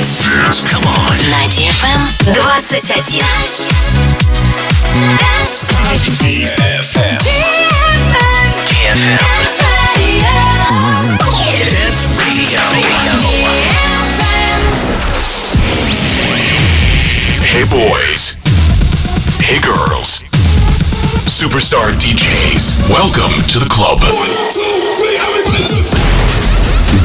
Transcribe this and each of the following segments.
Dance. Dance. Come on. На DFM 21. Dance. DFM. DFM. Dance Radio. Dance Radio. Hey boys. Hey girls. Superstar DJs. Welcome to the club.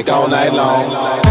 Music all night long.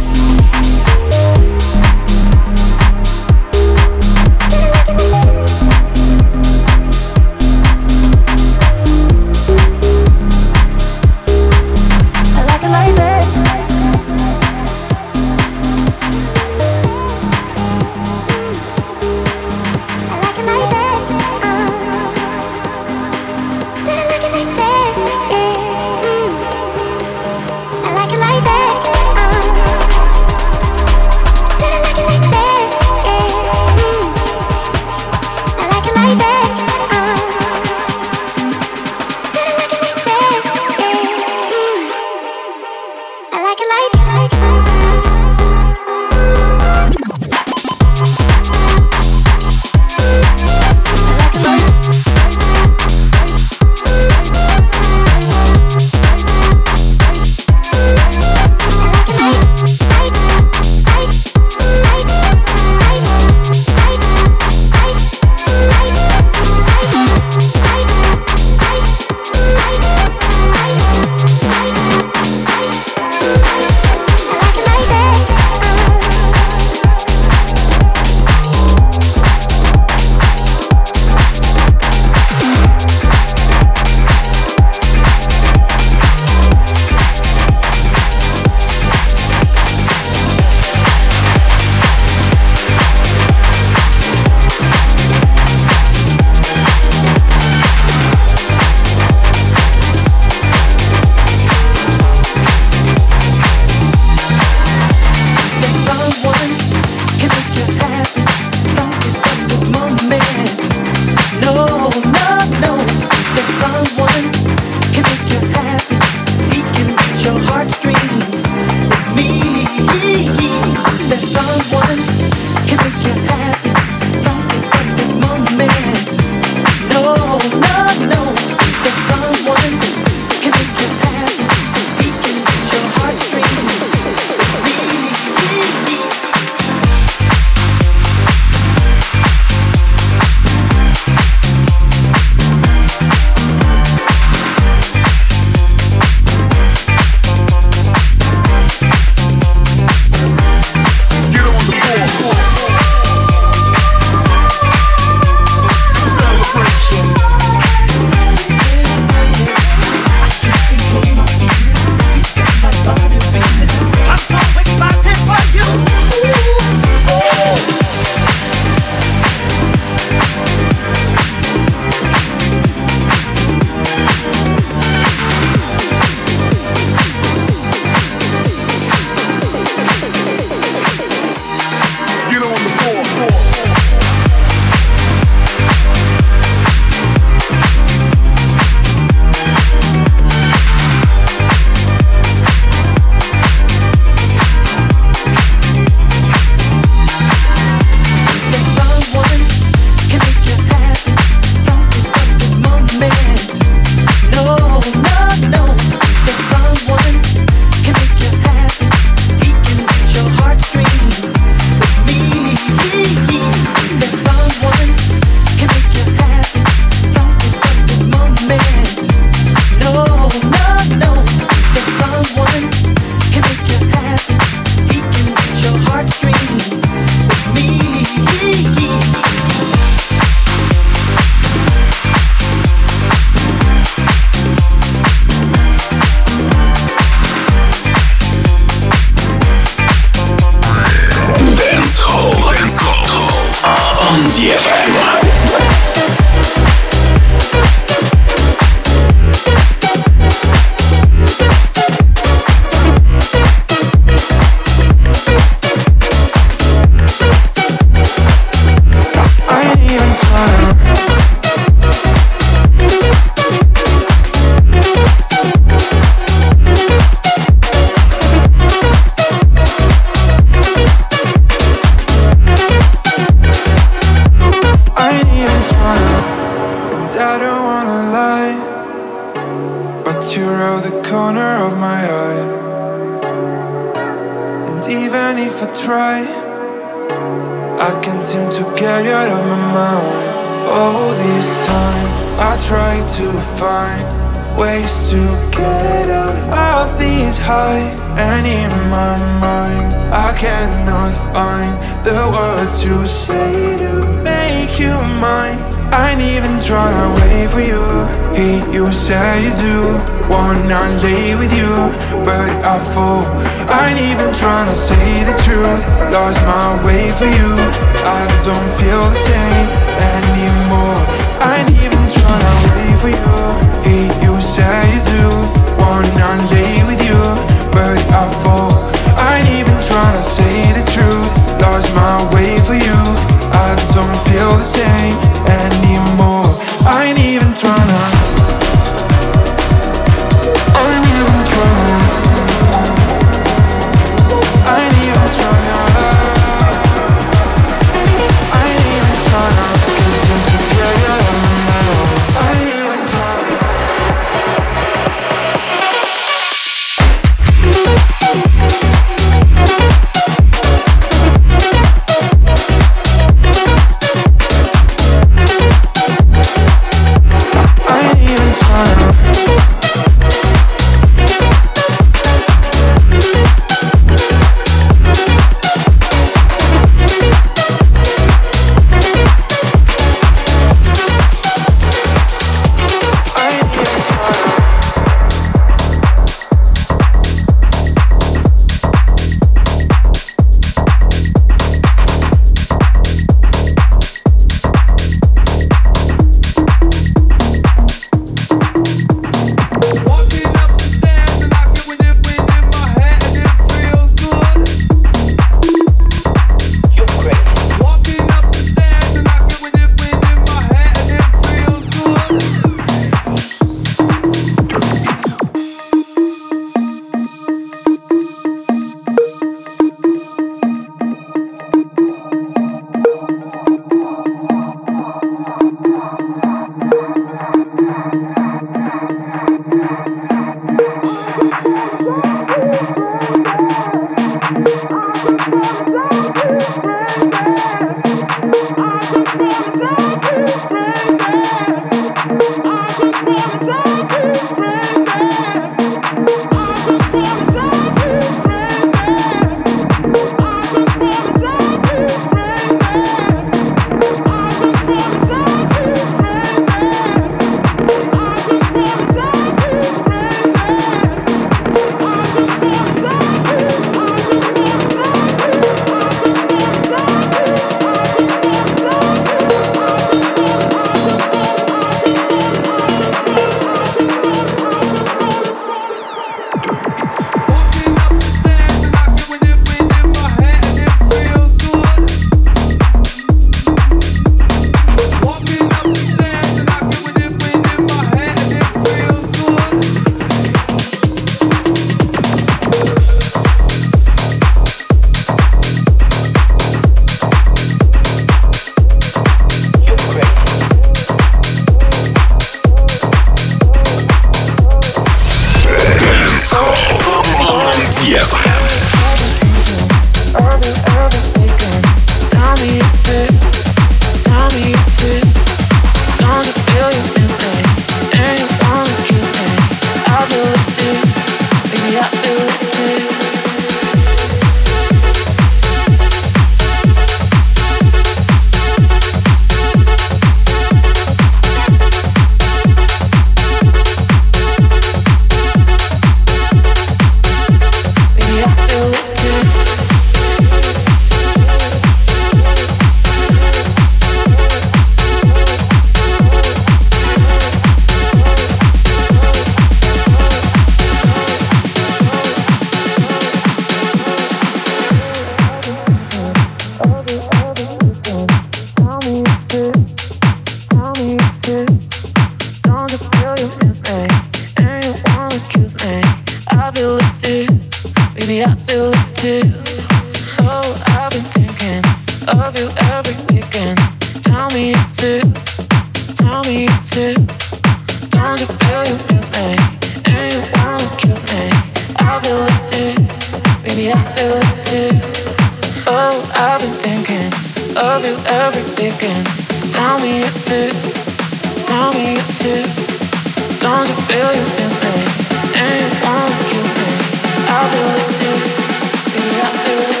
Yes,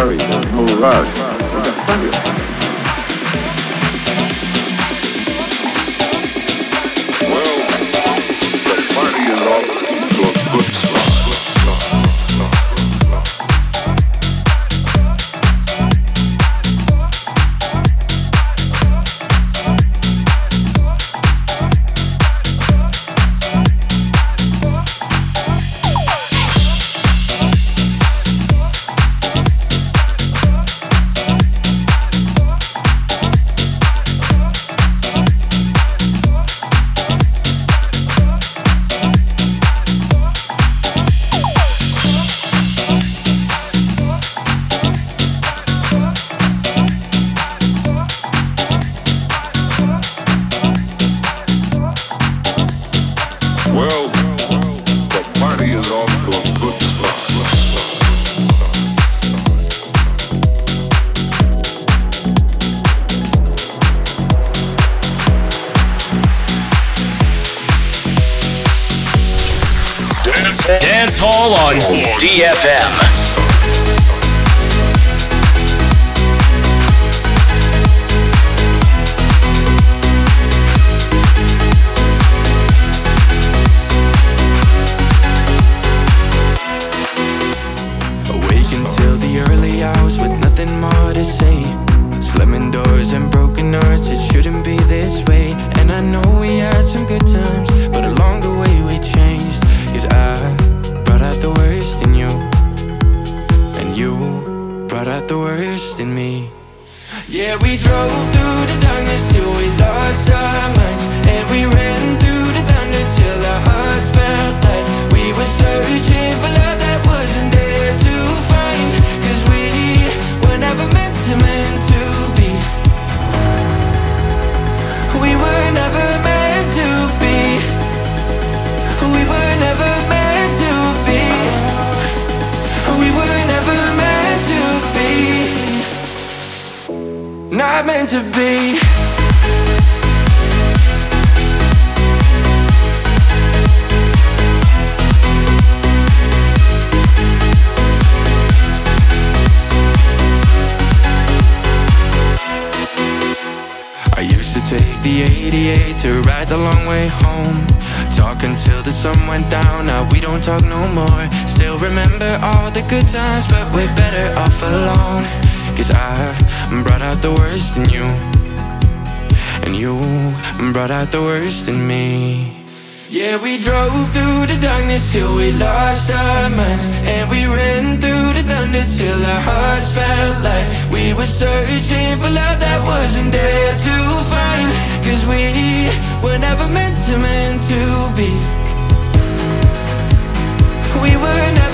Worry, there's no you brought out the worst in me. Yeah, we drove through the darkness till we lost our minds, and we ran through the thunder till our hearts felt like We were searching for love that wasn't there to find, Cause we were never meant to, meant to be. We were never meant to be. We were never meant. Not meant to be. I used to take the 88 to ride the long way home. Talk until the sun went down, now we don't talk no more. Still remember all the good times, but we're better off alone. Cause I brought out the worst in you, and you brought out the worst in me. Yeah, we drove through the darkness till we lost our minds. And we ran through the thunder till our hearts felt like We were searching for love that wasn't there to find. Cause we were never meant to, meant to be. We were never